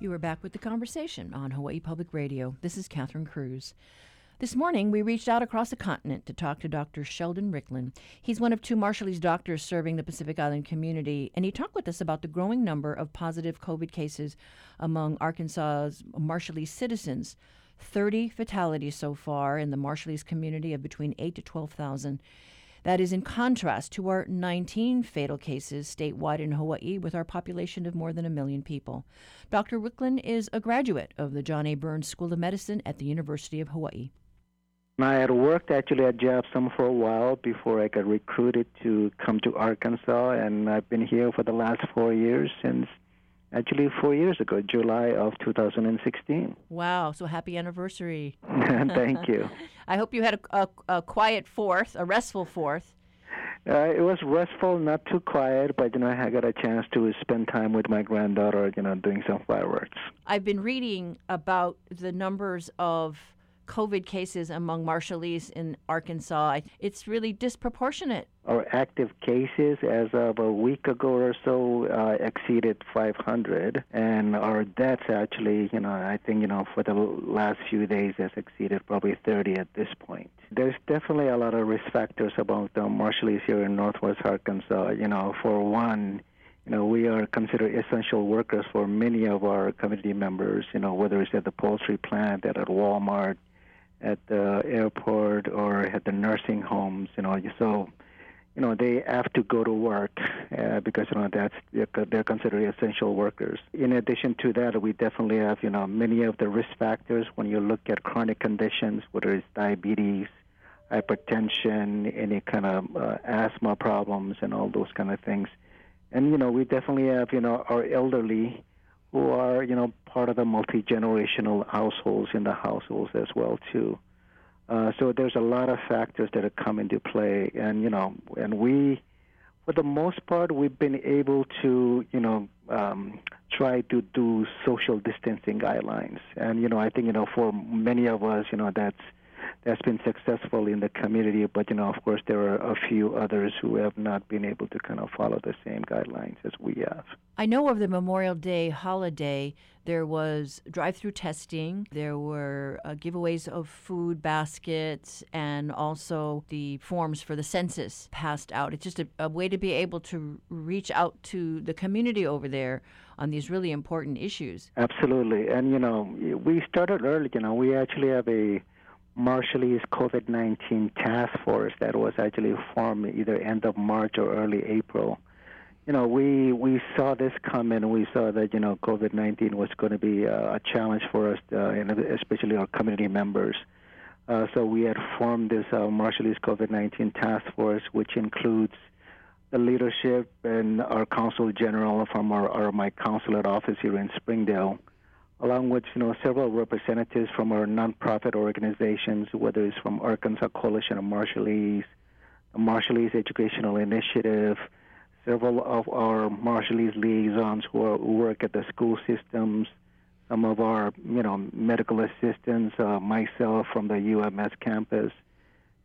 You are back with the conversation on Hawaii Public Radio. This is Catherine Cruz. This morning, we reached out across the continent to talk to Dr. Sheldon Riklon. He's one of two Marshallese doctors serving the Pacific Island community, and he talked with us about the growing number of positive COVID cases among Arkansas's Marshallese citizens. 30 fatalities so far in the Marshallese community of between 8 to 12,000. That is in contrast to our 19 fatal cases statewide in Hawaii, with our population of more than a million people. Dr. Riklon is a graduate of the John A. Burns School of Medicine at the University of Hawaii. I had worked actually at JABSOM for a while before I got recruited to come to Arkansas, and I've been here for the last four years since actually four years ago, July of 2016. Wow, so happy anniversary. Thank you. I hope you had a, a, a quiet fourth, a restful fourth. Uh, it was restful, not too quiet, but you know I got a chance to spend time with my granddaughter, you know, doing some fireworks. I've been reading about the numbers of COVID cases among Marshallese in Arkansas. It's really disproportionate. Our active cases, as of a week ago or so, uh, exceeded 500, and our deaths actually, you know, I think, you know, for the last few days has exceeded probably 30 at this point. There's definitely a lot of risk factors about the Marshallese here in Northwest Arkansas. You know, for one, you know, we are considered essential workers for many of our community members, you know, whether it's at the poultry plant, at Walmart, at the airport or at the nursing homes. You know, so you know they have to go to work uh, because you know that's they're, considered essential workers. In addition to that, we definitely have you know many of the risk factors when you look at chronic conditions, whether it's diabetes, hypertension, any kind of uh, asthma problems, and all those kind of things. And you know we definitely have you know our elderly who are, you know, part of the multi-generational households in the households as well too. Uh, so there's a lot of factors that have come into play, and you know, and we, for the most part, we've been able to, you know, um, try to do social distancing guidelines, and you know, I think you know, for many of us, you know, that's that's been successful in the community. But you know, of course, there are a few others who have not been able to kind of follow the same guidelines as we have. I know of the Memorial Day holiday, there was drive-through testing. There were uh, giveaways of food baskets, and also the forms for the census passed out. It's just a, a way to be able to reach out to the community over there on these really important issues. Absolutely, and you know, we started early. You know, we actually have a Marshallese COVID 19 task force that was actually formed either end of March or early April. You know, we, we saw this coming. we saw that, you know, COVID 19 was going to be uh, a challenge for us, uh, and especially our community members. Uh, so we had formed this uh, Marshallese COVID 19 task force, which includes the leadership and our consul general from our, our my consulate office here in Springdale along with you know several representatives from our nonprofit organizations, whether it's from Arkansas Coalition of Marshallese, Marshallese Educational Initiative, several of our Marshallese liaisons who, are, who work at the school systems, some of our you know medical assistants, uh, myself from the UAMS campus.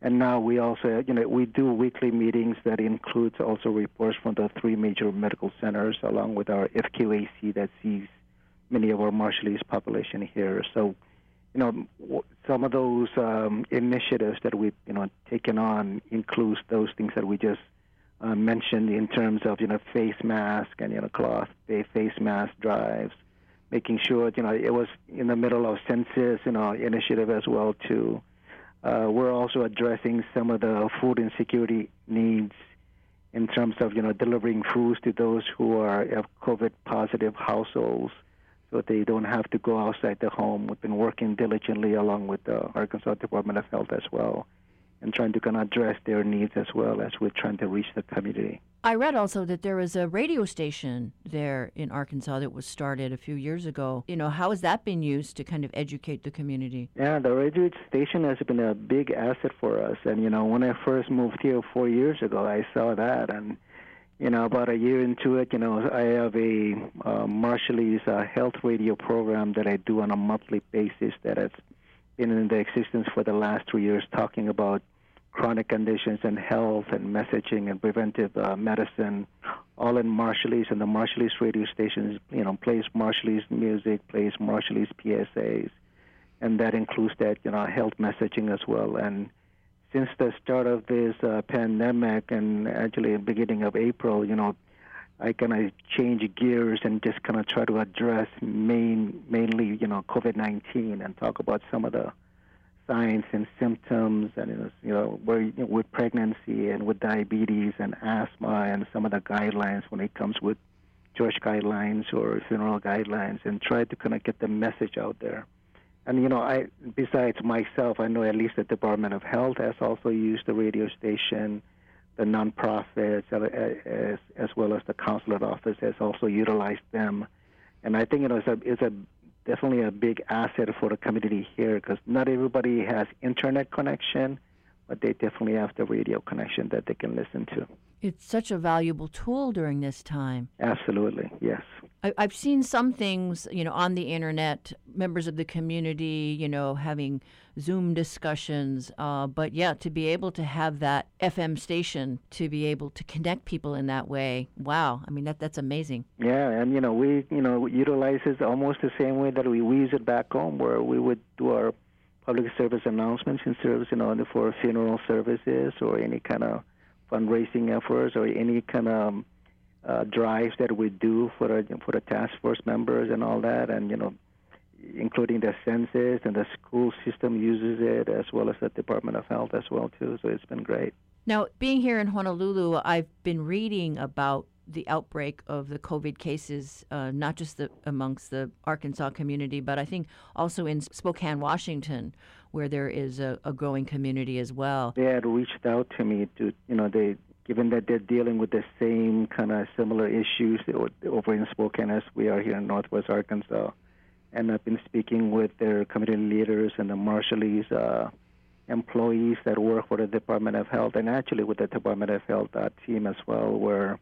And now we also, you know, we do weekly meetings that includes also reports from the three major medical centers, along with our FQHC that sees many of our Marshallese population here. So, you know, some of those um, initiatives that we've you know taken on includes those things that we just uh, mentioned in terms of you know face mask and you know cloth face mask drives, making sure you know it was in the middle of census you know initiative as well too. Uh, we're also addressing some of the food insecurity needs in terms of you know delivering foods to those who are have COVID positive households so they don't have to go outside the home. We've been working diligently along with the Arkansas Department of Health as well and trying to kind of address their needs as well as we're trying to reach the community. I read also that there was a radio station there in Arkansas that was started a few years ago. You know, how has that been used to kind of educate the community? Yeah, the radio station has been a big asset for us. And, you know, when I first moved here four years ago, I saw that. And, you know, about a year into it, you know, I have a uh, Marshallese uh, health radio program that I do on a monthly basis that has been in the existence for the last three years, talking about chronic conditions and health and messaging and preventive uh, medicine, all in Marshallese, and the Marshallese radio stations, you know, plays Marshallese music, plays Marshallese PSAs, and that includes that, you know, health messaging as well. And since the start of this uh, pandemic, and actually beginning of April, you know, I kind of change gears and just kind of try to address main, mainly, you know, COVID-19 and talk about some of the signs and symptoms, and you know, where you know, with pregnancy and with diabetes and asthma, and some of the guidelines when it comes with church guidelines or funeral guidelines, and try to kind of get the message out there. And you know, I besides myself, I know at least the Department of Health has also used the radio station. The nonprofits, uh, as, as well as the consulate office, has also utilized them. And I think you know it's a it's a definitely a big asset for the community here because not everybody has internet connection, but they definitely have the radio connection that they can listen to. It's such a valuable tool during this time. Absolutely, yes. I, have seen some things, you know, on the internet, members of the community, you know, having Zoom discussions. Uh, but yeah, to be able to have that FM station to be able to connect people in that way, wow! I mean, that that's amazing. Yeah, and you know, we you know utilize it almost the same way that we, we use it back home, where we would do our public service announcements in service, you know, for funeral services or any kind of fundraising efforts or any kind of uh, drives that we do for the, for the task force members and all that, and you know, including the census and the school system uses it as well as the Department of Health as well too. So it's been great. Now, being here in Honolulu, I've been reading about the outbreak of the COVID cases, uh, not just the, amongst the Arkansas community, but I think also in Spokane, Washington, where there is a, a growing community as well. They had reached out to me to, you know, they given that they're dealing with the same kind of similar issues over in Spokane as we are here in Northwest Arkansas. And I've been speaking with their community leaders and the Marshallese uh, employees that work for the Department of Health, and actually with the Department of Health uh, team as well, where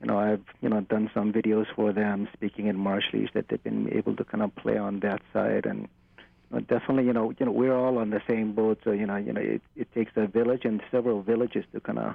you know I've you know done some videos for them speaking in Marshallese that they've been able to kind of play on that side and definitely you know you know we're all on the same boat so you know you know it, it takes a village and several villages to kind of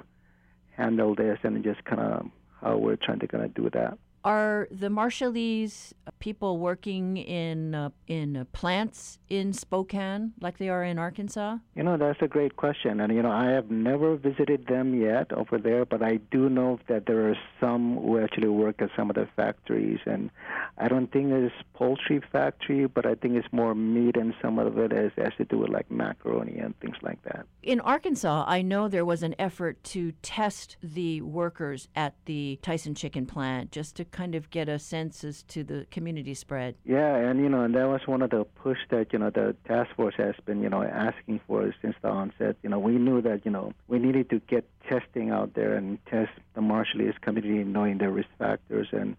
handle this and just kind of how we're trying to kind of do that. Are the Marshallese people working in uh, in uh, plants in Spokane like they are in Arkansas? You know, that's a great question, and you know, I have never visited them yet over there, but I do know that there are some who actually work at some of the factories, and I don't think it's poultry factory, but I think it's more meat, and some of it has, has to do with like macaroni and things like that. In Arkansas, I know there was an effort to test the workers at the Tyson Chicken plant just to kind of get a sense as to the community spread. Yeah, and you know, and that was one of the push that you know the task force has been you know asking for since the onset. You know, we knew that you know we needed to get testing out there and test the Marshallese community, knowing their risk factors and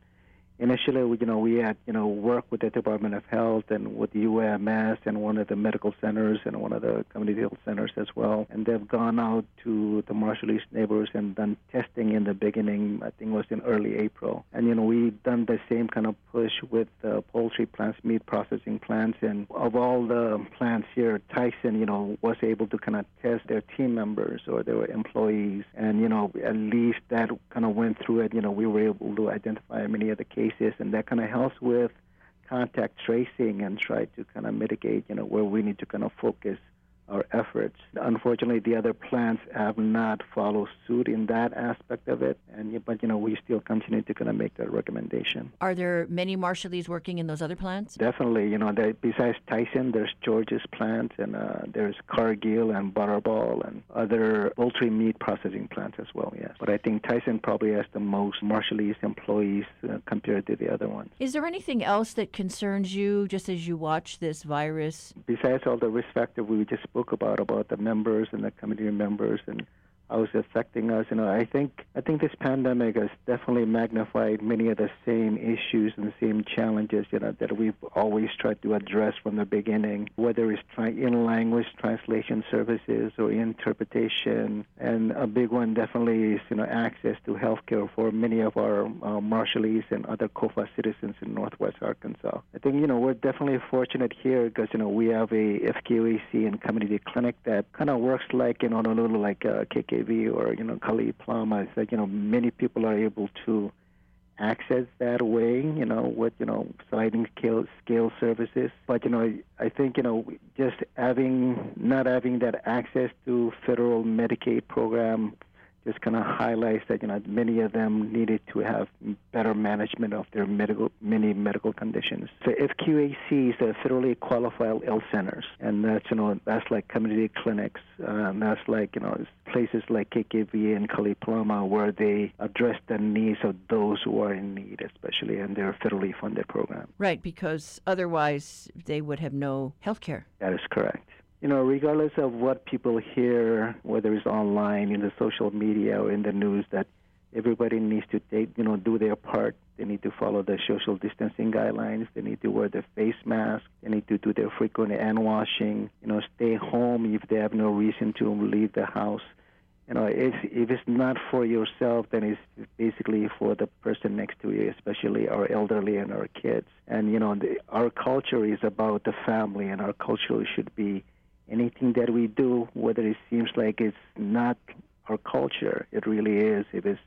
initially, you know, we had, you know, worked with the Department of Health and with UAMS and one of the medical centers and one of the community health centers as well. And they've gone out to the Marshallese neighbors and done testing in the beginning, I think it was in early April. And, you know, we've done the same kind of push with uh, poultry plants, meat processing plants. And of all the plants here, Tyson, you know, was able to kind of test their team members or their employees. And, you know, at least that kind of went through it. You know, we were able to identify many of the cases and that kind of helps with contact tracing and try to kind of mitigate, you know, where we need to kind of focus our efforts. Unfortunately, the other plants have not followed suit in that aspect of it, and but you know we still continue to kind of make that recommendation. Are there many Marshallese working in those other plants? Definitely, you know, there, besides Tyson, there's George's plant, and uh, there's Cargill and Butterball, and other poultry meat processing plants as well. Yes, but I think Tyson probably has the most Marshallese employees uh, compared to the other ones. Is there anything else that concerns you just as you watch this virus? Besides all the risk factors we just spoke about about the members and the community members and how it's affecting us. You know, I think I think this pandemic has definitely magnified many of the same issues and the same challenges, you know, that we've always tried to address from the beginning, whether it's in language translation services or interpretation. And a big one definitely is, you know, access to health care for many of our uh, Marshallese and other COFA citizens in Northwest Arkansas. I think, you know, we're definitely fortunate here because, you know, we have a FQHC and community clinic that kind of works like, a little like a KK Or you know Kalihi-Palama is that you know many people are able to access that way, you know, with you know sliding scale scale services. But you know, I think you know just having not having that access to federal Medicaid program just kind of highlights that you know many of them needed to have better management of their medical many medical conditions. So FQHCs are federally qualified health centers, and that's you know that's like community clinics, and that's like you know places like KKV and Kalihi-Palama where they address the needs of those who are in need, especially in their federally funded program. Right, because otherwise they would have no health care. That is correct you know, regardless of what people hear, whether it's online, in the social media, or in the news, that everybody needs to take, you know, do their part. They need to follow the social distancing guidelines. They need to wear their face mask. They need to do their frequent hand washing. You know, stay home if they have no reason to leave the house. You know, if if it's not for yourself, then it's basically for the person next to you, especially our elderly and our kids. And you know, the, our culture is about the family, and our culture should be anything that we do, whether it seems like it's not our culture, it really is it's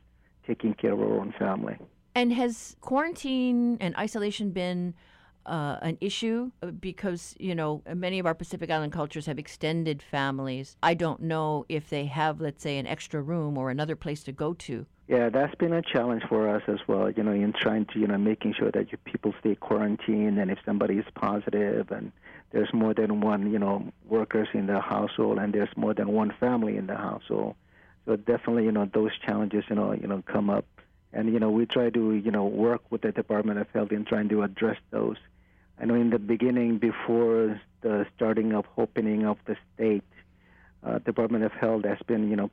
taking care of our own family. And has quarantine and isolation been uh, an issue? Because, you know, many of our Pacific Island cultures have extended families. I don't know if they have, let's say, an extra room or another place to go to. Yeah, that's been a challenge for us as well, you know, in trying to, you know, making sure that you people stay quarantined and if somebody is positive and there's more than one, you know, workers in the household, and there's more than one family in the household. So definitely, you know, those challenges, you know, you know, come up, and you know, we try to, you know, work with the Department of Health in trying to address those. I know in the beginning, before the starting of opening of the state, uh, Department of Health has been, you know,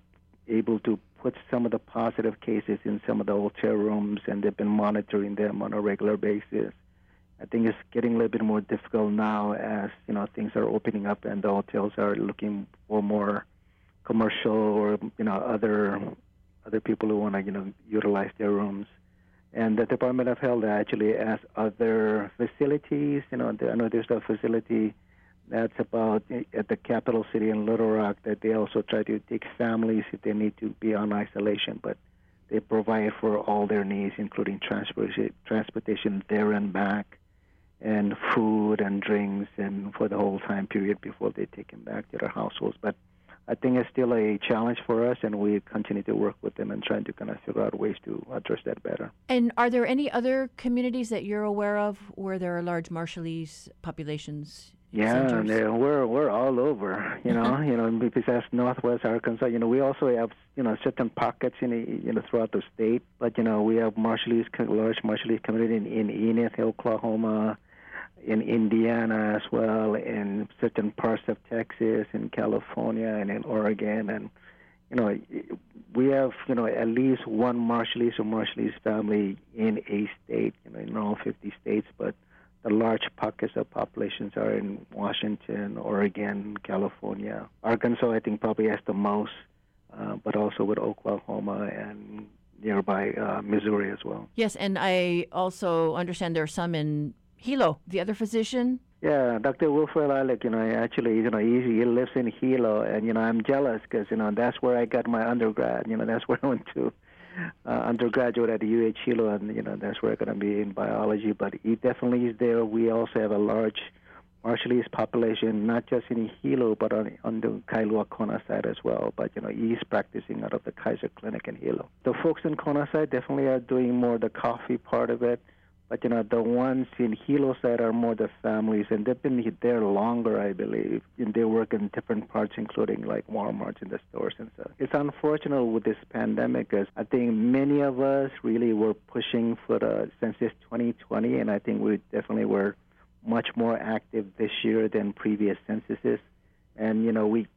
able to put some of the positive cases in some of the hotel rooms, and they've been monitoring them on a regular basis. I think it's getting a little bit more difficult now as you know things are opening up and the hotels are looking for more commercial or you know other other people who want to you know utilize their rooms. And the Department of Health actually has other facilities. You know, I know there's a facility that's about eh, at the capital city in Little Rock that they also try to take families if they need to be on isolation, but they provide for all their needs, including transportation there and back and food and drinks and for the whole time period before they take them back to their households. But I think it's still a challenge for us, and we continue to work with them and trying to kind of figure out ways to address that better. And are there any other communities that you're aware of where there are large Marshallese populations? Yeah, we're we're all over. You know, you know, besides Northwest Arkansas, you know, we also have you know certain pockets in you know throughout the state. But you know, we have Marshallese large Marshallese community in, in Enid, Oklahoma in Indiana as well, in certain parts of Texas, in California, and in Oregon, and you know, we have you know at least one Marshallese or Marshallese family in a state, you know, in all 50 states, but the large pockets of populations are in Washington, Oregon, California, Arkansas. I think probably has the most, uh, but also with Oklahoma and nearby uh, Missouri as well. Yes, and I also understand there are some in Hilo, the other physician? Yeah, Dr. Wilfred Alik, you know, actually, you know, he, he lives in Hilo, and, you know, I'm jealous because, you know, that's where I got my undergrad. You know, that's where I went to uh, undergraduate at UH Hilo, and, you know, that's where I'm going to be in biology. But he definitely is there. We also have a large Marshallese population, not just in Hilo, but on, on the Kailua Kona side as well. But, you know, he's practicing out of the Kaiser Clinic in Hilo. The folks in Kona side definitely are doing more the coffee part of it but you know, the ones in Hilo side are more the families, and they've been there longer, I believe. And they work in different parts, including like Walmart in the stores and stuff. It's unfortunate with this pandemic, because I think many of us really were pushing for the census 2020, and I think we definitely were much more active this year than previous censuses. And you know, we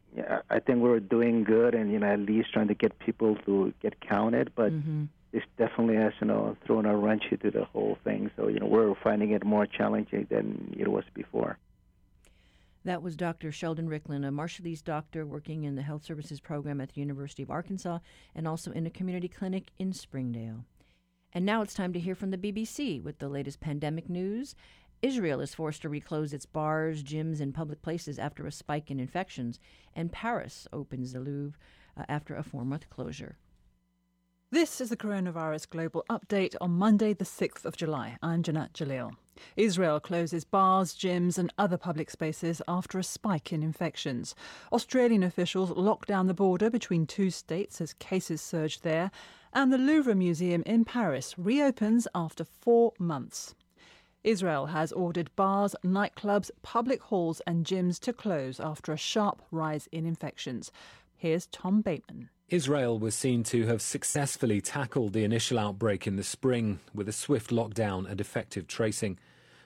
I think we we're doing good, and you know, at least trying to get people to get counted, but. Mm-hmm this definitely has, you know, thrown a wrench into the whole thing. So, you know, we're finding it more challenging than it was before. That was Dr. Sheldon Riklon, a Marshallese doctor working in the health services program at the University of Arkansas and also in a community clinic in Springdale. And now it's time to hear from the BBC with the latest pandemic news. Israel is forced to reclose its bars, gyms, and public places after a spike in infections, and Paris opens the Louvre uh, after a four month closure. This is the Coronavirus Global Update on Monday, the 6th of July. I'm Jannat Jalil. Israel closes bars, gyms, and other public spaces after a spike in infections. Australian officials lock down the border between two states as cases surge there. And the Louvre Museum in Paris reopens after four months. Israel has ordered bars, nightclubs, public halls, and gyms to close after a sharp rise in infections. Here's Tom Bateman. Israel was seen to have successfully tackled the initial outbreak in the spring with a swift lockdown and effective tracing.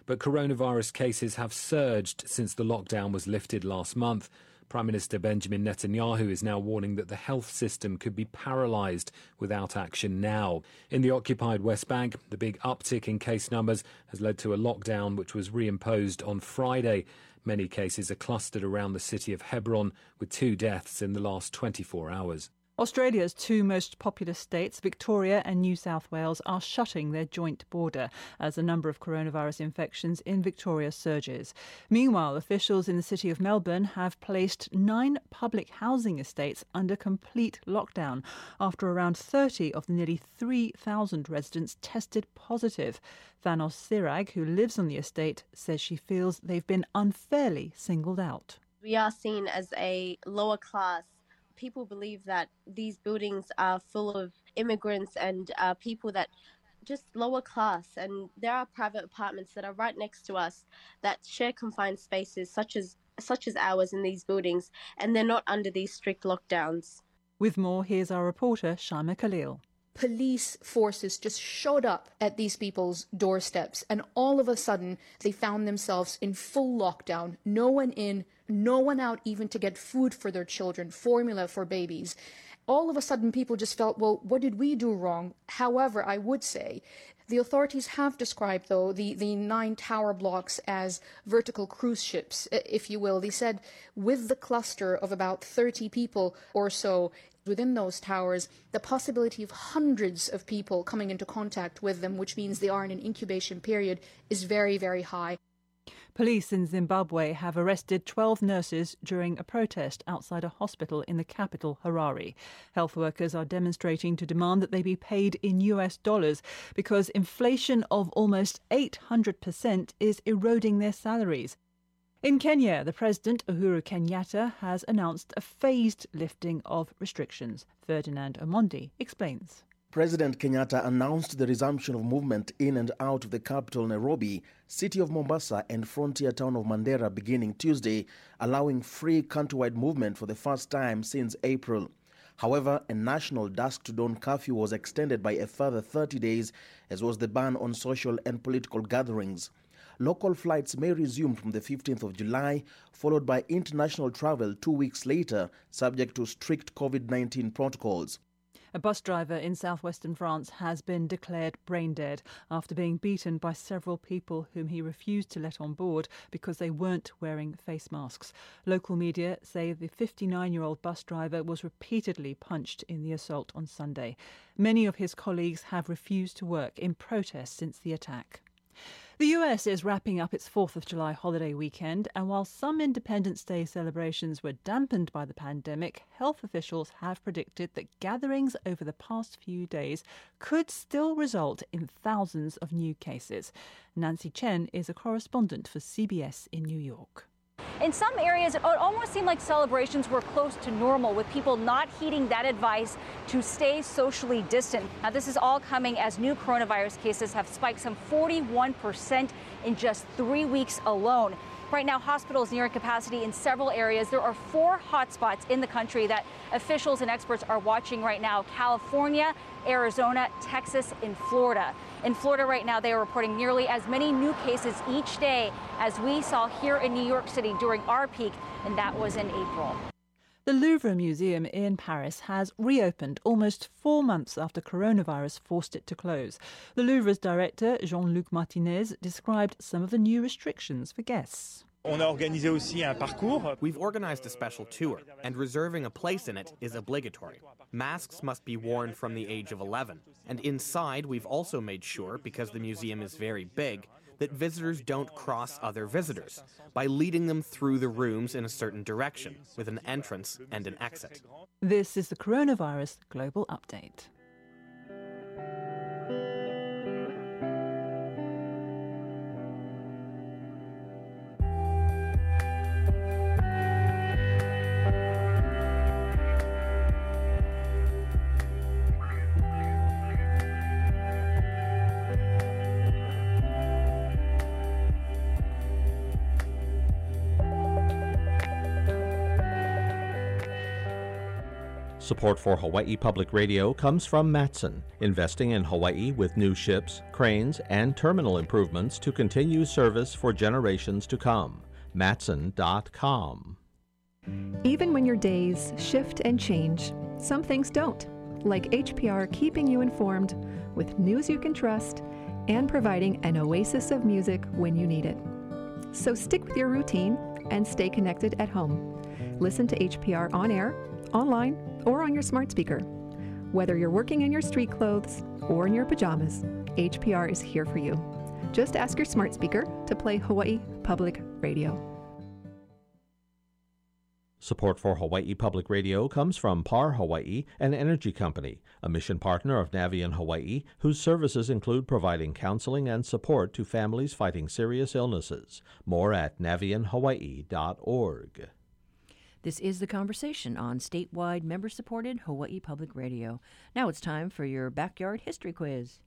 But coronavirus cases have surged since the lockdown was lifted last month. Prime Minister Benjamin Netanyahu is now warning that the health system could be paralysed without action now. In the occupied West Bank, the big uptick in case numbers has led to a lockdown which was reimposed on Friday. Many cases are clustered around the city of Hebron, with two deaths in the last 24 hours. Australia's two most populous states, Victoria and New South Wales, are shutting their joint border as the number of coronavirus infections in Victoria surges. Meanwhile, officials in the city of Melbourne have placed nine public housing estates under complete lockdown after around 30 of the nearly 3,000 residents tested positive. Thanos Sirag, who lives on the estate, says she feels they've been unfairly singled out. We are seen as a lower class people believe that these buildings are full of immigrants and uh, people that just lower class and there are private apartments that are right next to us that share confined spaces such as such as ours in these buildings and they're not under these strict lockdowns. With more, here's our reporter Shaima Khalil police forces just showed up at these people's doorsteps and all of a sudden they found themselves in full lockdown no one in no one out even to get food for their children, formula for babies. All of a sudden, people just felt, well, what did we do wrong? However, I would say the authorities have described, though, the, the nine tower blocks as vertical cruise ships, if you will. They said with the cluster of about 30 people or so within those towers, the possibility of hundreds of people coming into contact with them, which means they are in an incubation period, is very, very high. Police in Zimbabwe have arrested 12 nurses during a protest outside a hospital in the capital, Harare. Health workers are demonstrating to demand that they be paid in US dollars because inflation of almost 800% is eroding their salaries. In Kenya, the President Uhuru Kenyatta has announced a phased lifting of restrictions. Ferdinand Omondi explains. President Kenyatta announced the resumption of movement in and out of the capital Nairobi, city of Mombasa, and frontier town of Mandera beginning Tuesday, allowing free countrywide movement for the first time since April. However, a national dusk to dawn curfew was extended by a further 30 days, as was the ban on social and political gatherings. Local flights may resume from the 15th of July, followed by international travel two weeks later, subject to strict COVID 19 protocols. A bus driver in southwestern France has been declared brain dead after being beaten by several people whom he refused to let on board because they weren't wearing face masks. Local media say the 59 year old bus driver was repeatedly punched in the assault on Sunday. Many of his colleagues have refused to work in protest since the attack. The US is wrapping up its 4th of July holiday weekend, and while some Independence Day celebrations were dampened by the pandemic, health officials have predicted that gatherings over the past few days could still result in thousands of new cases. Nancy Chen is a correspondent for CBS in New York. In some areas, it almost seemed like celebrations were close to normal, with people not heeding that advice to stay socially distant. Now, this is all coming as new coronavirus cases have spiked some 41% in just three weeks alone. Right now, hospitals nearing capacity in several areas. There are four hotspots in the country that officials and experts are watching right now California, Arizona, Texas, and Florida. In Florida right now, they are reporting nearly as many new cases each day as we saw here in New York City during our peak, and that was in April. The Louvre Museum in Paris has reopened almost four months after coronavirus forced it to close. The Louvre's director, Jean Luc Martinez, described some of the new restrictions for guests. We've organized a special tour, and reserving a place in it is obligatory. Masks must be worn from the age of 11. And inside, we've also made sure, because the museum is very big, that visitors don't cross other visitors by leading them through the rooms in a certain direction with an entrance and an exit. This is the Coronavirus Global Update. Support for Hawaii Public Radio comes from Matson, investing in Hawaii with new ships, cranes, and terminal improvements to continue service for generations to come. Matson.com. Even when your days shift and change, some things don't, like HPR keeping you informed with news you can trust and providing an oasis of music when you need it. So stick with your routine and stay connected at home. Listen to HPR on air, online, or on your smart speaker. Whether you're working in your street clothes or in your pajamas, HPR is here for you. Just ask your smart speaker to play Hawaii Public Radio. Support for Hawaii Public Radio comes from PAR Hawaii, an energy company, a mission partner of Navian Hawaii, whose services include providing counseling and support to families fighting serious illnesses. More at navianhawaii.org. This is The Conversation on statewide member supported Hawaii Public Radio. Now it's time for your backyard history quiz.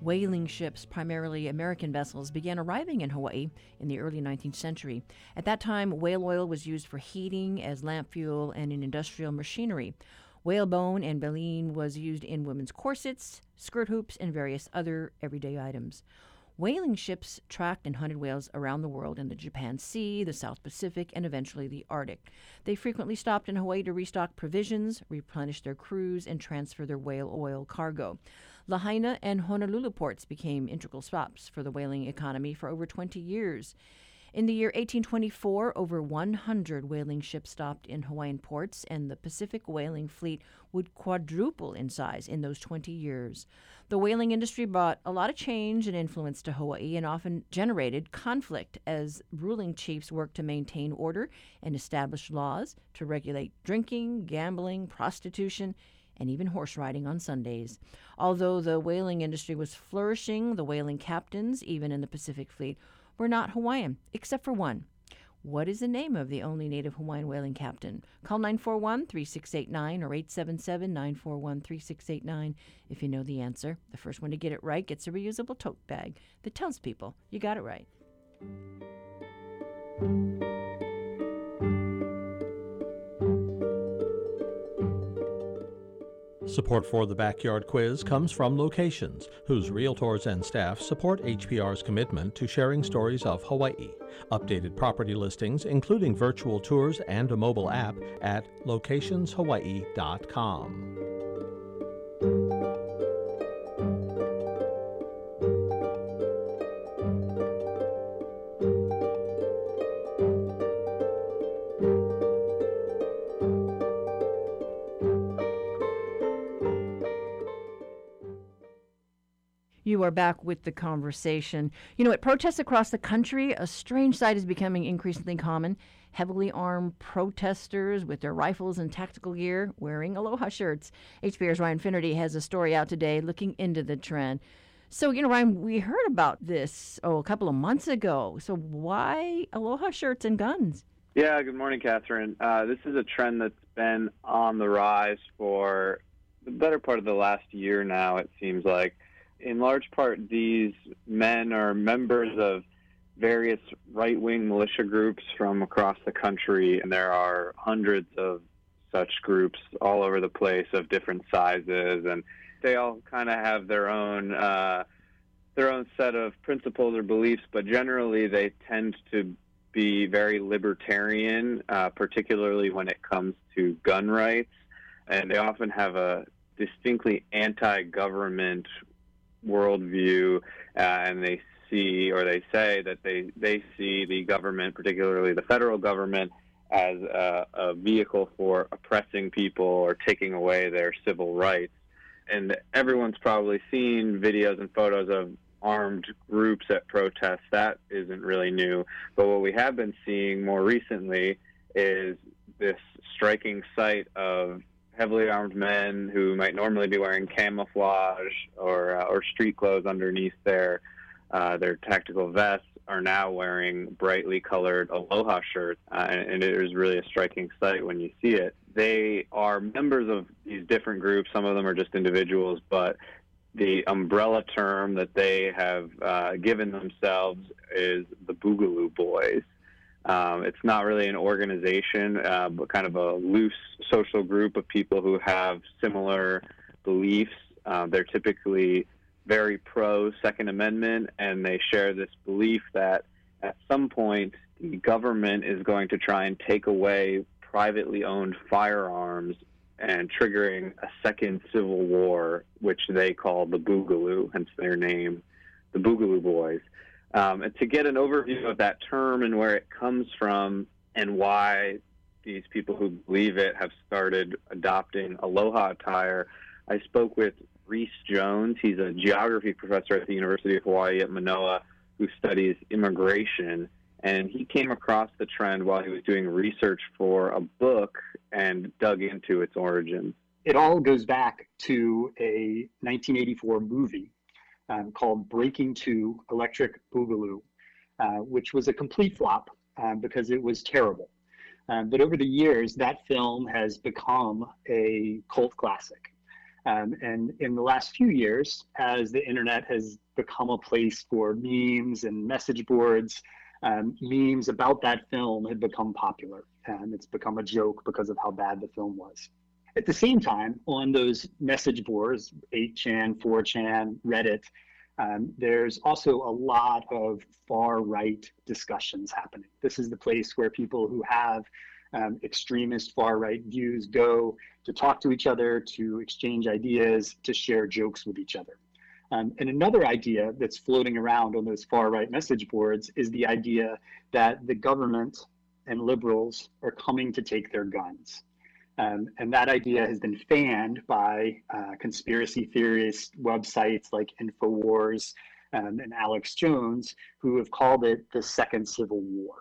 Whaling ships, primarily American vessels, began arriving in Hawaii in the early 19th century. At that time, whale oil was used for heating, as lamp fuel, and in industrial machinery. Whalebone and baleen was used in women's corsets, skirt hoops, and various other everyday items. Whaling ships tracked and hunted whales around the world in the Japan Sea, the South Pacific, and eventually the Arctic. They frequently stopped in Hawaii to restock provisions, replenish their crews, and transfer their whale oil cargo. Lahaina and Honolulu ports became integral stops for the whaling economy for over 20 years. In the year 1824, over 100 whaling ships stopped in Hawaiian ports, and the Pacific whaling fleet would quadruple in size in those 20 years. The whaling industry brought a lot of change and influence to Hawaii and often generated conflict as ruling chiefs worked to maintain order and establish laws to regulate drinking, gambling, prostitution, and even horse riding on Sundays. Although the whaling industry was flourishing, the whaling captains, even in the Pacific Fleet, were not Hawaiian, except for one. What is the name of the only native Hawaiian whaling captain? Call 941 3689 or 877 941 3689 if you know the answer. The first one to get it right gets a reusable tote bag that tells people you got it right. Support for the Backyard Quiz comes from Locations, whose realtors and staff support HPR's commitment to sharing stories of Hawaii. Updated property listings, including virtual tours and a mobile app, at locationshawaii.com. You are back with the conversation. You know, at protests across the country, a strange sight is becoming increasingly common. Heavily armed protesters with their rifles and tactical gear wearing aloha shirts. HPR's Ryan Finnerty has a story out today looking into the trend. So, you know, Ryan, we heard about this, oh, a couple of months ago. So, why aloha shirts and guns? Yeah, good morning, Catherine. Uh, this is a trend that's been on the rise for the better part of the last year now, it seems like in large part, these men are members of various right wing militia groups from across the country, and there are hundreds of such groups all over the place of different sizes, and they all kind of have their own. Uh, their own set of principles or beliefs, but generally they tend to be very libertarian, uh, particularly when it comes to gun rights, and they often have a distinctly anti-government worldview, uh, and they see or they say that they they see the government, particularly the federal government, as a, a vehicle for oppressing people or taking away their civil rights. And everyone's probably seen videos and photos of armed groups at protests. That isn't really new. But what we have been seeing more recently is this striking sight of heavily armed men who might normally be wearing camouflage or uh, or street clothes underneath their uh, their tactical vests are now wearing brightly colored aloha shirts, uh, and, and, it is really a striking sight when you see it. They are members of these different groups. Some of them are just individuals, but the umbrella term that they have uh, given themselves is the Boogaloo Boys. Um, it's not really an organization, uh, but kind of a loose social group of people who have similar beliefs. Uh, they're typically very pro Second Amendment, and they share this belief that at some point the government is going to try and take away privately owned firearms and triggering a second civil war, which they call the Boogaloo, hence their name, the Boogaloo Boys. Um, and to get an overview of that term and where it comes from and why these people who believe it have started adopting aloha attire, I spoke with Reece Jones. He's a geography professor at the University of Hawaii at Manoa who studies immigration. And he came across the trend while he was doing research for a book and dug into its origins. It all goes back to a 1984 movie um, called Breaking Two Electric Boogaloo, uh, which was a complete flop um, because it was terrible. Um, but over the years, that film has become a cult classic. Um, and in the last few years, as the internet has become a place for memes and message boards, um, memes about that film had become popular. And it's become a joke because of how bad the film was. At the same time, on those message boards, 8chan, 4chan, Reddit, um, there's also a lot of far right discussions happening. This is the place where people who have um, extremist far right views go to talk to each other, to exchange ideas, to share jokes with each other. Um, and another idea that's floating around on those far right message boards is the idea that the government and liberals are coming to take their guns. Um, and that idea has been fanned by uh, conspiracy theorist websites like InfoWars um, and Alex Jones, who have called it the second civil war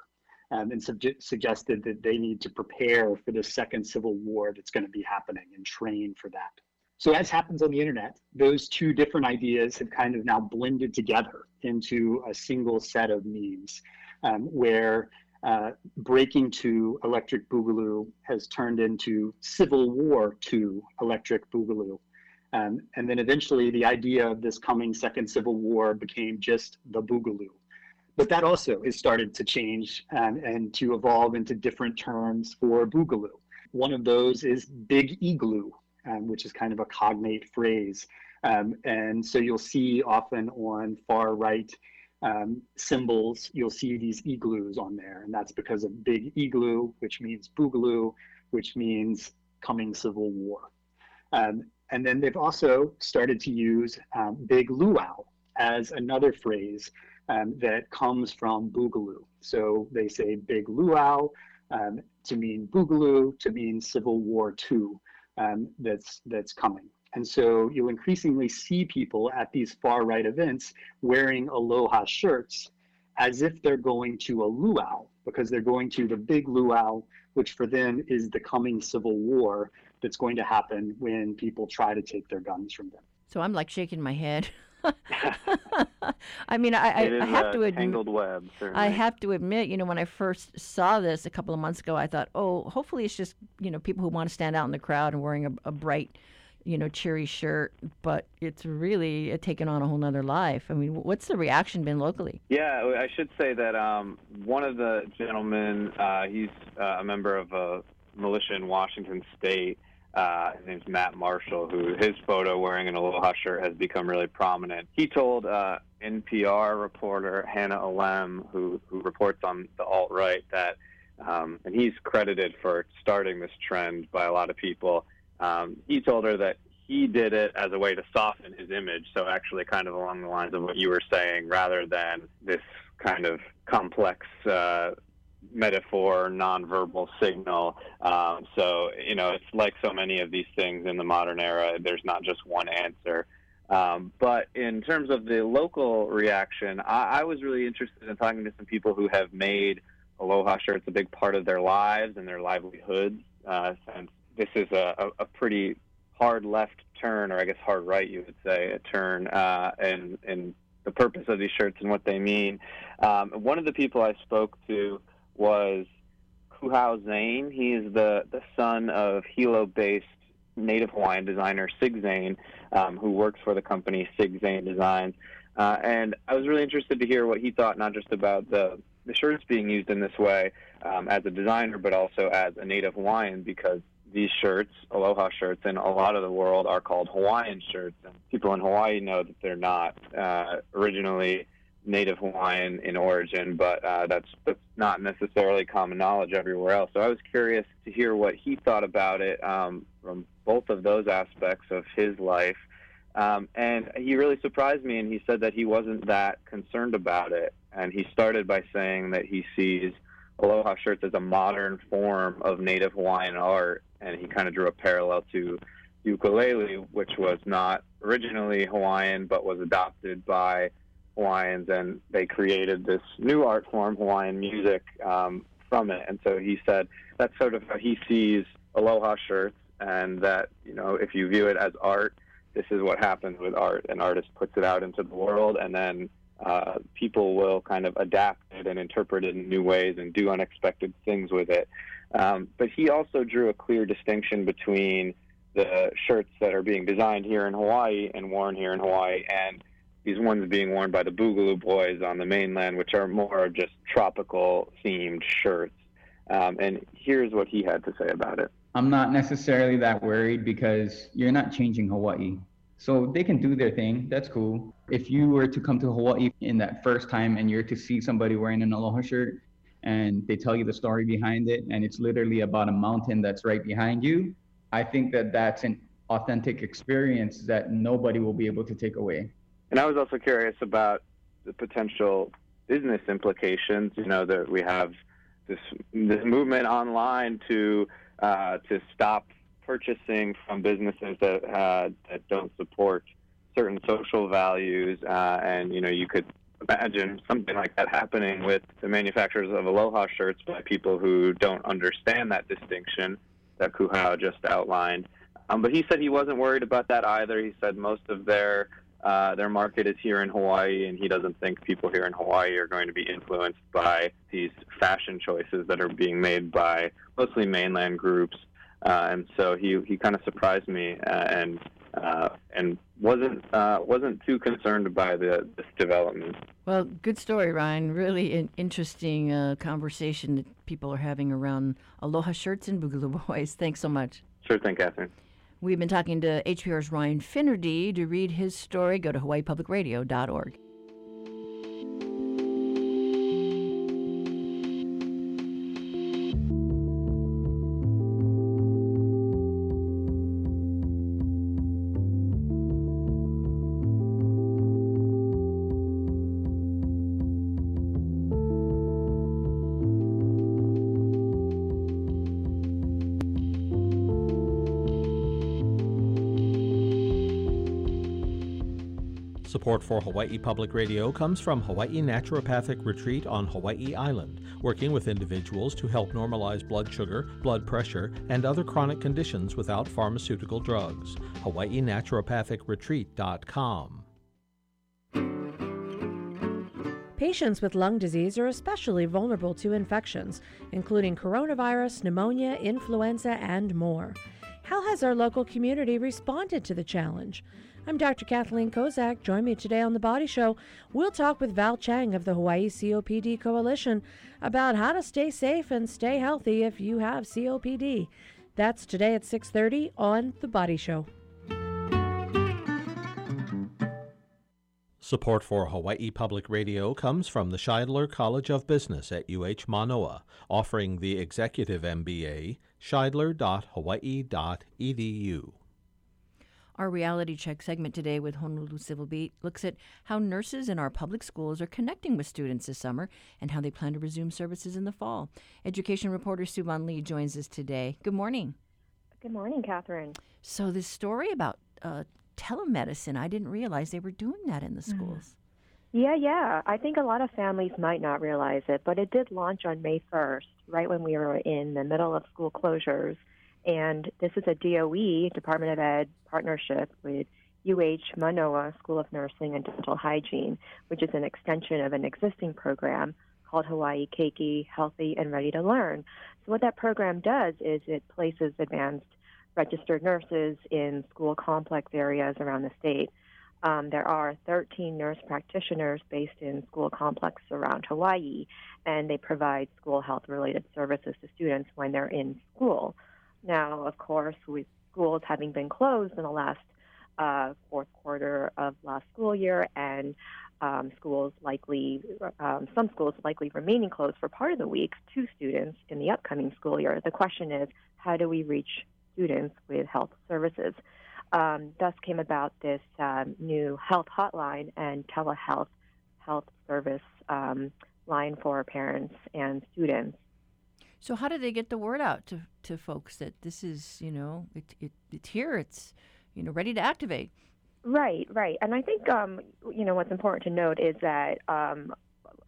um, and suggested that they need to prepare for the second civil war that's going to be happening and train for that. So, as happens on the internet, those two different ideas have kind of now blended together into a single set of memes um, where uh, breaking to electric boogaloo has turned into civil war to electric boogaloo. Um, and then eventually the idea of this coming second civil war became just the boogaloo. But that also has started to change um, and to evolve into different terms for Boogaloo. One of those is Big Igloo, um, which is kind of a cognate phrase. Um, and so you'll see often on far right um, symbols, you'll see these igloos on there. And that's because of Big Igloo, which means Boogaloo, which means coming civil war. Um, and then they've also started to use um, Big Luau as another phrase um, that comes from Boogaloo. So they say Big Luau um, to mean Boogaloo, to mean Civil War II um, that's, that's coming. And so you'll increasingly see people at these far right events wearing aloha shirts as if they're going to a luau, because they're going to the big luau, which for them is the coming civil war that's going to happen when people try to take their guns from them. So I'm like shaking my head. I mean, I, I, I have to admit, web, I have to admit, you know, when I first saw this a couple of months ago, I thought, oh, hopefully it's just you know people who want to stand out in the crowd and wearing a, a bright, you know, cheery shirt. But it's really taken on a whole nother life. I mean, what's the reaction been locally? Yeah, I should say that um, one of the gentlemen, uh, he's uh, a member of a militia in Washington State uh, his name's Matt Marshall, who his photo wearing an Aloha shirt has become really prominent. He told uh, NPR reporter Hannah Allam, who who reports on the alt right, that um, and he's credited for starting this trend by a lot of people. Um, he told her that he did it as a way to soften his image, so actually kind of along the lines of what you were saying, rather than this kind of complex uh, metaphor, nonverbal signal. Um, so you know, it's like so many of these things in the modern era. There's not just one answer. Um, but in terms of the local reaction, I, I was really interested in talking to some people who have made aloha shirts a big part of their lives and their livelihoods. Uh, since this is a, a, pretty hard left turn, or I guess hard right, you would say, a turn uh, in, in the purpose of these shirts and what they mean. Um, one of the people I spoke to was Kuhao Zane. He is the, the son of Hilo-based native Hawaiian designer Sig Zane, um, who works for the company Sig Zane Designs. Uh, and I was really interested to hear what he thought, not just about the the shirts being used in this way um, as a designer, but also as a native Hawaiian, because these shirts, aloha shirts, in a lot of the world are called Hawaiian shirts. And people in Hawaii know that they're not uh, originally native Hawaiian in origin, but uh, that's that's not necessarily common knowledge everywhere else. So I was curious to hear what he thought about it um, from both of those aspects of his life. Um, and he really surprised me, and he said that he wasn't that concerned about it. And he started by saying that he sees aloha shirts as a modern form of native Hawaiian art, and he kind of drew a parallel to ukulele, which was not originally Hawaiian but was adopted by Hawaiians, and they created this new art form, Hawaiian music, um, from it. And so he said that's sort of how he sees aloha shirts, and that you know if you view it as art, this is what happens with art. An artist puts it out into the world, and then uh, people will kind of adapt it and interpret it in new ways and do unexpected things with it. Um, but he also drew a clear distinction between the shirts that are being designed here in Hawaii and worn here in Hawaii and these ones being worn by the Boogaloo Boys on the mainland, which are more just tropical themed shirts. Um, and here's what he had to say about it. I'm not necessarily that worried because you're not changing Hawaii. So they can do their thing. That's cool. If you were to come to Hawaii in that first time and you're to see somebody wearing an aloha shirt and they tell you the story behind it and it's literally about a mountain that's right behind you, I think that that's an authentic experience that nobody will be able to take away. And I was also curious about the potential business implications. You know that we have this this movement online to uh, to stop purchasing from businesses that uh, that don't support certain social values, uh, and you know you could imagine something like that happening with the manufacturers of aloha shirts by people who don't understand that distinction that Kuhao just outlined. Um, but he said he wasn't worried about that either. He said most of their uh, their market is here in Hawaii, and he doesn't think people here in Hawaii are going to be influenced by these fashion choices that are being made by mostly mainland groups and so he he kind of surprised me uh, and uh, and wasn't uh, wasn't too concerned by the this development. Well, good story, Ryan. Really an interesting uh, conversation that people are having around aloha shirts and boogaloo boys. Thanks so much. Sure thing, Catherine. We've been talking to HPR's Ryan Finnerty. To read his story, go to hawaiipublicradio.org. Support for Hawaii Public Radio comes from Hawaii Naturopathic Retreat on Hawaii Island, working with individuals to help normalize blood sugar, blood pressure, and other chronic conditions without pharmaceutical drugs. HawaiiNaturopathicRetreat.com. Patients with lung disease are especially vulnerable to infections, including coronavirus, pneumonia, influenza, and more. How has our local community responded to the challenge? I'm Dr. Kathleen Kozak. Join me today on The Body Show. We'll talk with Val Chang of the Hawaii COPD Coalition about how to stay safe and stay healthy if you have COPD. That's today at 6:30 on The Body Show. Support for Hawaii Public Radio comes from the Shidler College of Business at UH Manoa, offering the Executive MBA, shidler.hawaii.edu. Our reality check segment today with Honolulu Civil Beat looks at how nurses in our public schools are connecting with students this summer and how they plan to resume services in the fall. Education reporter Suevon Lee joins us today. Good morning. Good morning, Catherine. So, this story about uh, telemedicine, I didn't realize they were doing that in the Mm. schools. Yeah, yeah. I think a lot of families might not realize it, but it did launch on May 1st, right when we were in the middle of school closures. And this is a DOE, Department of Ed, partnership with UH Manoa School of Nursing and Dental Hygiene, which is an extension of an existing program called Hawaii Keiki Healthy and Ready to Learn. So, what that program does is it places advanced registered nurses in school complex areas around the state. Um, there are 13 nurse practitioners based in school complexes around Hawaii, and they provide school health related services to students when they're in school. Now, of course, with schools having been closed in the last uh, fourth quarter of last school year, and um, schools likely, um, some schools likely remaining closed for part of the week to students in the upcoming school year. The question is, how do we reach students with health services? Um, thus came about this um, new health hotline and telehealth health service um, line for parents and students. So, how do they get the word out to, to folks that this is, you know, it, it, it's here, it's, you know, ready to activate? Right, right. And I think, um, you know, what's important to note is that um,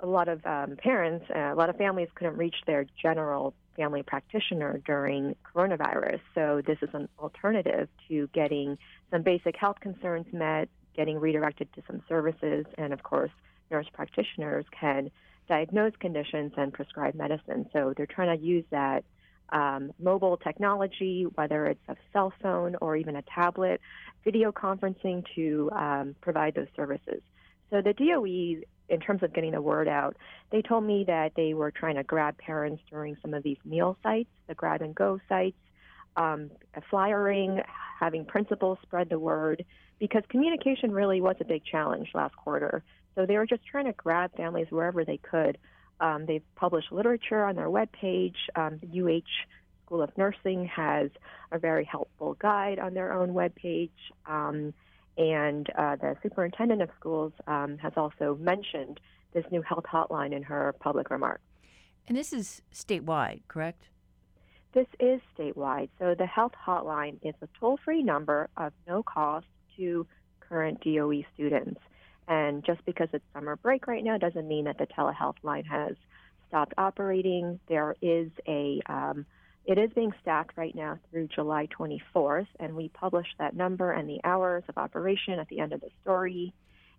a lot of um, parents, uh, a lot of families couldn't reach their general family practitioner during coronavirus. So this is an alternative to getting some basic health concerns met, getting redirected to some services, and of course, nurse practitioners can diagnose conditions and prescribe medicine. So they're trying to use that um, mobile technology, whether it's a cell phone or even a tablet, video conferencing to um, provide those services. So the DOE, in terms of getting the word out, they told me that they were trying to grab parents during some of these meal sites, the grab and go sites, um, flyering, having principals spread the word, because communication really was a big challenge last quarter. So they were just trying to grab families wherever they could. Um, they've published literature on their webpage. Um, the UH School of Nursing has a very helpful guide on their own webpage. Um, and uh, the superintendent of schools um, has also mentioned this new health hotline in her public remarks. And this is statewide, correct? This is statewide. So the health hotline is a toll free number of no cost to current DOE students. And just because it's summer break right now doesn't mean that the telehealth line has stopped operating. There is a um, it is being staffed right now through July 24th, and we publish that number and the hours of operation at the end of the story.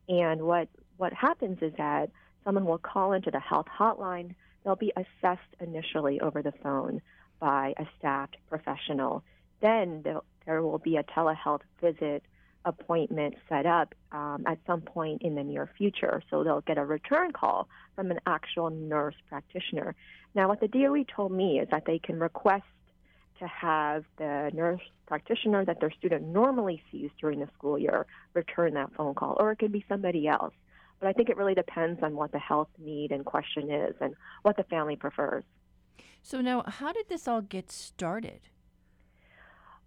And what what happens is that someone will call into the health hotline. They'll be assessed initially over the phone by a staffed professional. Then there will be a telehealth visit appointment set up um, at some point in the near future. So they'll get a return call from an actual nurse practitioner. Now, what the DOE told me is that they can request to have the nurse practitioner that their student normally sees during the school year return that phone call, or it could be somebody else. But I think it really depends on what the health need and question is and what the family prefers. So, now how did this all get started?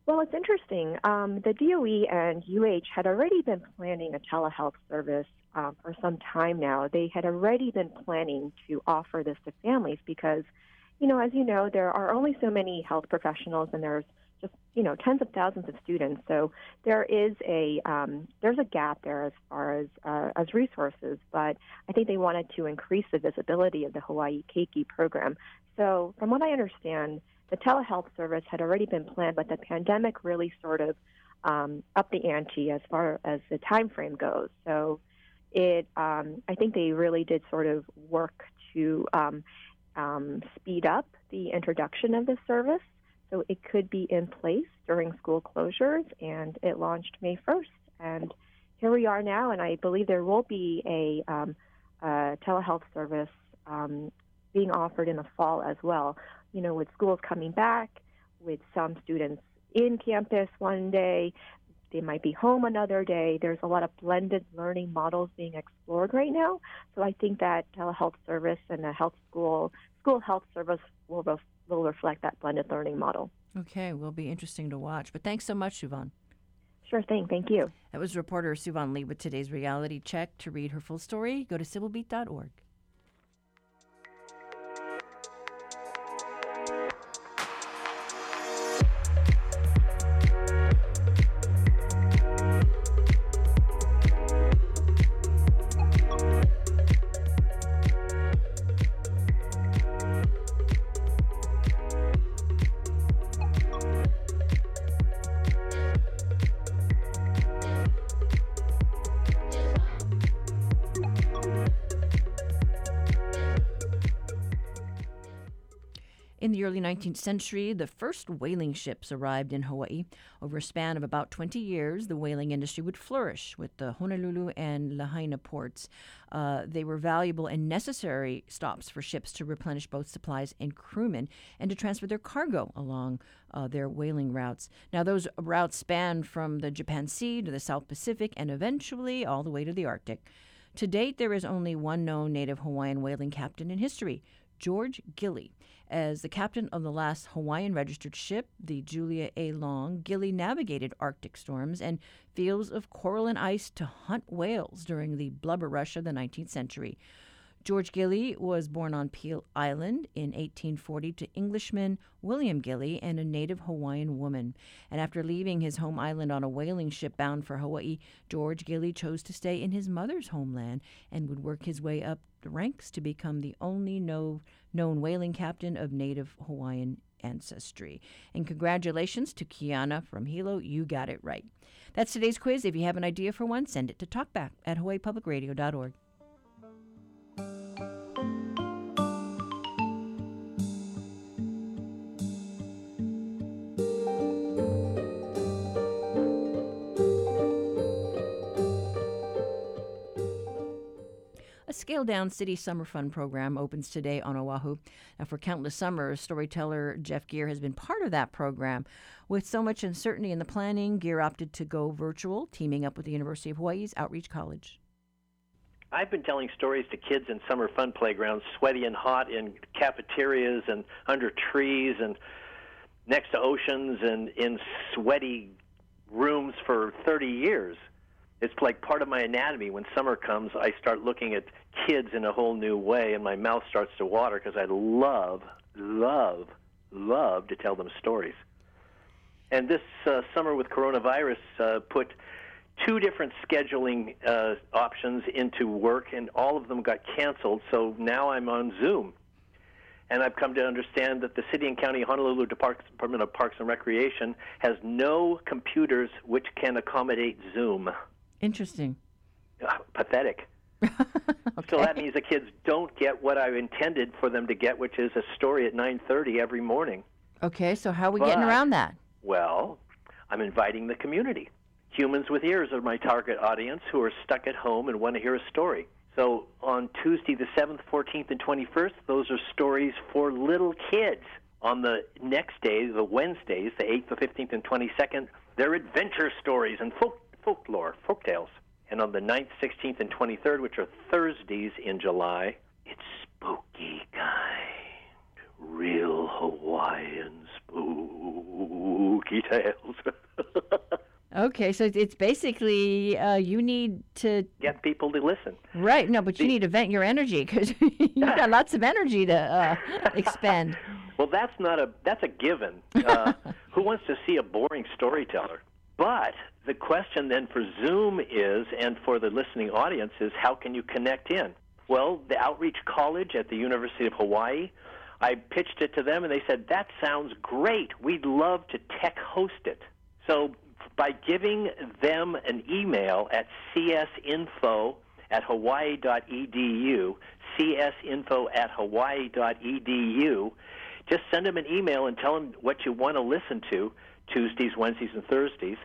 Well, it's interesting. Um, the DOE and UH had already been planning a telehealth service um, for some time now. They had already been planning to offer this to families because, you know, as you know, there are only so many health professionals, and there's just you know tens of thousands of students. So there is a um, there's a gap there as far as uh, as resources. But I think they wanted to increase the visibility of the Hawaii Keiki program. So from what I understand the telehealth service had already been planned, but the pandemic really sort of um, upped the ante as far as the time frame goes. So it, um, I think they really did sort of work to um, um speed up the introduction of the service, so it could be in place during school closures, and it launched May 1st. And here we are now, and I believe there will be a, um, a telehealth service um, being offered in the fall as well you know, with schools coming back, with some students in campus one day, They might be home another day. There's a lot of blended learning models being explored right now. So I think that telehealth service and a health school school health service will ref, will reflect that blended learning model. Okay, will be interesting to watch. But thanks so much, Suevon. Sure thing. Thank you. That was reporter Suevon Lee with today's reality check. To read her full story, go to civilbeat.org. the early 19th century, the first whaling ships arrived in Hawaii. Over a span of about 20 years, the whaling industry would flourish with the Honolulu and Lahaina ports. Uh, they were valuable and necessary stops for ships to replenish both supplies and crewmen and to transfer their cargo along uh, their whaling routes. Now, those routes spanned from the Japan Sea to the South Pacific and eventually all the way to the Arctic. To date, there is only one known native Hawaiian whaling captain in history, George Gilley. As the captain of the last Hawaiian registered ship, the Julia A. Long, Gilley navigated Arctic storms and fields of coral and ice to hunt whales during the blubber rush of the 19th century. George Gilley was born on Peel Island in 1840 to Englishman William Gilley and a native Hawaiian woman. And after leaving his home island on a whaling ship bound for Hawaii, George Gilley chose to stay in his mother's homeland and would work his way up ranks to become the only no, known whaling captain of native Hawaiian ancestry. And congratulations to Kiana from Hilo. You got it right. That's today's quiz. If you have an idea for one, send it to talkback at hawaiipublicradio.org. scaled down city summer fun program opens today on Oahu. Now, for countless summers, storyteller Jeff Gere has been part of that program. With so much uncertainty in the planning, Gere opted to go virtual, teaming up with the University of Hawaii's Outreach College. I've been telling stories to kids in summer fun playgrounds, sweaty and hot in cafeterias and under trees and next to oceans and in sweaty rooms for 30 years. It's like part of my anatomy. When summer comes, I start looking at kids in a whole new way, and my mouth starts to water because I love, love, love to tell them stories. And this uh, summer with coronavirus uh, put two different scheduling uh, options into work, and all of them got canceled. So now I'm on Zoom. And I've come to understand that the City and County Honolulu Department of Parks and Recreation has no computers which can accommodate Zoom. Interesting. Uh, pathetic. okay. So that means the kids don't get what I intended for them to get, which is a story at 9:30 every morning. Okay, so how are we But- getting around that? Well, I'm inviting the community. Humans with ears are my target audience who are stuck at home and want to hear a story. So on Tuesday, the 7th, 14th, and 21st, those are stories for little kids. On the next day, the Wednesdays, the 8th, the 15th, and 22nd, they're adventure stories and folk, folklore, folk tales. And on the 9th, 16th, and 23rd, which are Thursdays in July, it's spooky kind. Real Hawaiian spooky tales. Okay, so it's basically uh, you need to Get people to listen. right. No, but you need to vent your energy because you've got lots of energy to uh, expend. Well, that's not a that's a given. Uh, who wants to see a boring storyteller? But the question then for Zoom is, and for the listening audience is, how can you connect in? Well, the Outreach College at the University of Hawaii, I pitched it to them, and they said that sounds great. We'd love to tech host it. So by giving them an email at csinfo at hawaii.edu, csinfo at hawaii.edu, just send them an email and tell them what you want to listen to Tuesdays, Wednesdays, and Thursdays.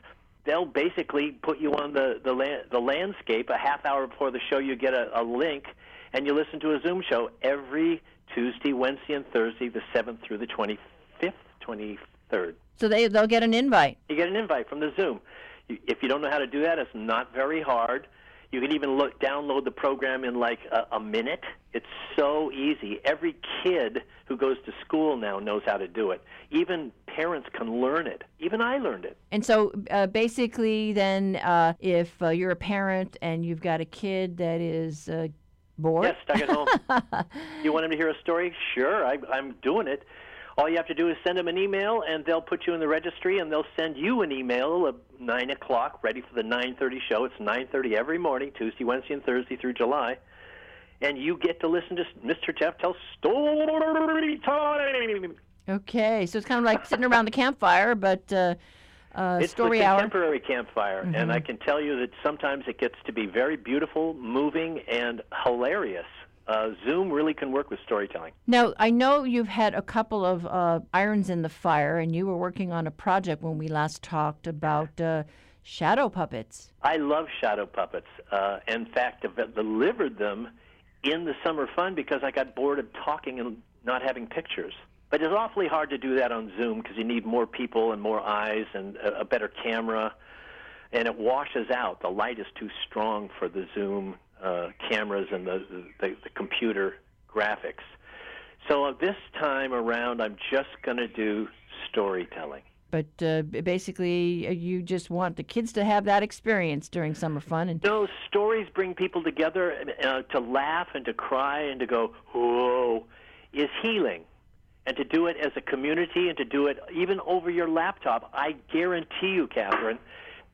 They'll basically put you on the the, la- the landscape. A half hour before the show, you get a, a link, and you listen to a Zoom show every Tuesday, Wednesday, and Thursday, the seventh through the twenty fifth, twenty third. So they they'll get an invite. You get an invite from the Zoom. If you don't know how to do that, it's not very hard. You can even look, download the program in like a, a minute. It's so easy. Every kid who goes to school now knows how to do it. Even parents can learn it. Even I learned it. And so uh, basically, then, uh, if uh, you're a parent and you've got a kid that is uh, bored. Yes, stuck at home. you want him to hear a story? Sure, I, I'm doing it. All you have to do is send them an email, and they'll put you in the registry, and they'll send you an email at nine o'clock, ready for the 9:30 show. It's 9:30 every morning, Tuesday, Wednesday, and Thursday through July, and you get to listen to Mr. Jeff tell story time. Okay, so it's kind of like sitting around the campfire, but uh, uh, it's story hour. contemporary campfire, and Mhm. I can tell you that sometimes it gets to be very beautiful, moving, and hilarious. Uh, Zoom really can work with storytelling. Now, I know you've had a couple of uh, irons in the fire, and you were working on a project when we last talked about uh, shadow puppets. I love shadow puppets. Uh, in fact, I've delivered them in the summer fun because I got bored of talking and not having pictures. But it's awfully hard to do that on Zoom because you need more people and more eyes and a, a better camera, and it washes out. The light is too strong for the Zoom uh, cameras and the, the the computer graphics. So uh, this time around, I'm just going to do storytelling. But uh, basically, uh, you just want the kids to have that experience during summer fun. And No, stories bring people together uh, to laugh and to cry and to go, whoa, is healing. And to do it as a community and to do it even over your laptop, I guarantee you, Catherine,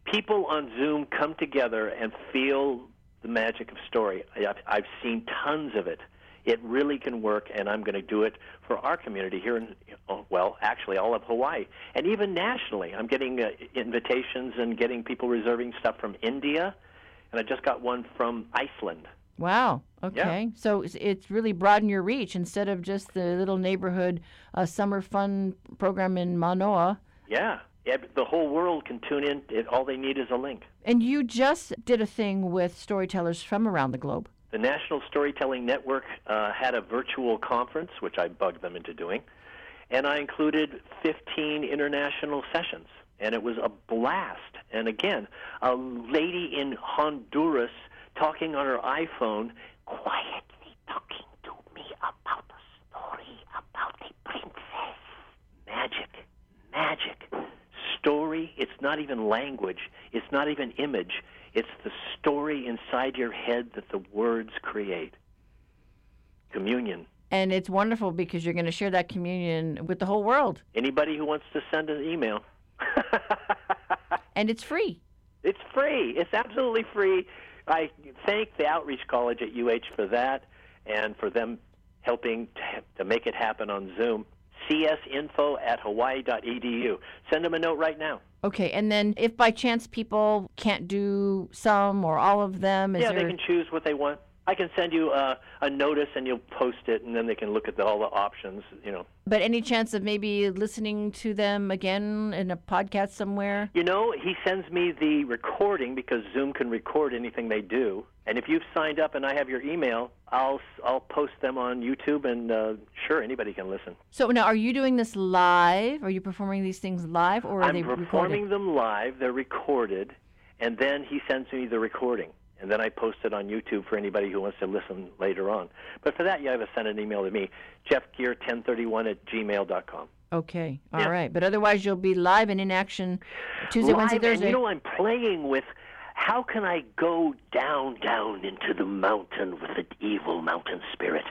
people on Zoom come together and feel the magic of story. I've, I've seen tons of it. It really can work, and I'm going to do it for our community here in, oh, well, actually all of Hawaii, and even nationally. I'm getting uh, invitations and getting people reserving stuff from India, and I just got one from Iceland. wow, okay. Yeah. So it's, it's really broadened your reach instead of just the little neighborhood uh, summer fun program in Manoa. Yeah the whole world can tune in. It, all they need is a link. And you just did a thing with storytellers from around the globe. The National Storytelling Network uh, had a virtual conference, which I bugged them into doing, and I included 15 international sessions, and it was a blast. And again, a lady in Honduras talking on her iPhone, quietly talking to me about a story about a princess. Magic, magic. Story, it's not even language, it's not even image, it's the story inside your head that the words create. Communion. And it's wonderful because you're going to share that communion with the whole world. Anybody who wants to send an email, And it's free. it's free. It's absolutely free. I thank the Outreach College at UH for that and for them helping to, to make it happen on Zoom. Csinfo at hawaii.edu. Send them a note right now. Okay, and then if by chance people can't do some or all of them, is yeah, there they can choose what they want. I can send you a, a notice and you'll post it, and then they can look at the, all the options. You know, but any chance of maybe listening to them again in a podcast somewhere? you know. He sends me the recording because Zoom can record anything they do. And if you've signed up and I have your email, I'll I'll post them on YouTube, and uh, sure, anybody can listen. So now, are you doing this live? Are you performing these things live, or are I'm they performing recorded? them live. They're recorded, and then he sends me the recording, and then I post it on YouTube for anybody who wants to listen later on. But for that, you have to send an email to me, jeffgear1031 at gmail.com. Okay, all Yeah. right. But otherwise, you'll be live and in action Tuesday, Wednesday, Thursday. You know, I'm playing with how can I go down, down into the mountain with the evil mountain spirit?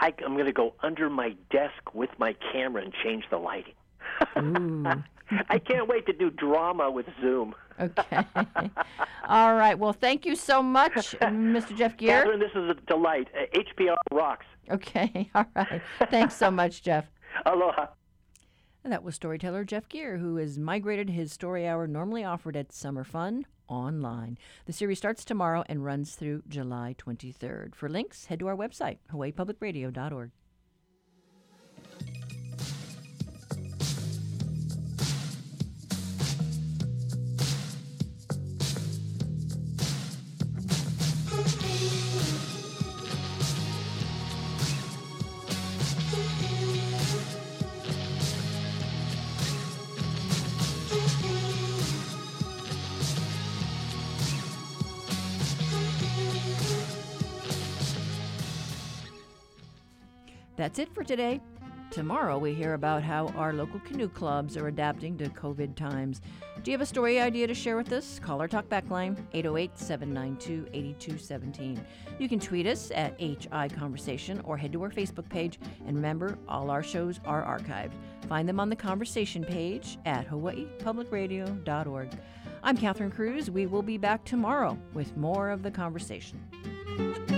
I, I'm going to go under my desk with my camera and change the lighting. I can't wait to do drama with Zoom. Okay. all right. Well, thank you so much, Mr. Jeff Gere. Catherine, this is a delight. Uh, HPR rocks. Okay. All right. Thanks so much, Jeff. Aloha. And that was storyteller Jeff Gere, who has migrated his story hour normally offered at Summer Fun online. The series starts tomorrow and runs through July 23rd. For links, head to our website, hawaiipublicradio.org. That's it for today. Tomorrow, we hear about how our local canoe clubs are adapting to COVID times. Do you have a story idea to share with us? Call our talkback line, 808 792 8217. You can tweet us at HI Conversation or head to our Facebook page. And remember, all our shows are archived. Find them on the conversation page at hawaiipublicradio.org. I'm Catherine Cruz. We will be back tomorrow with more of the conversation.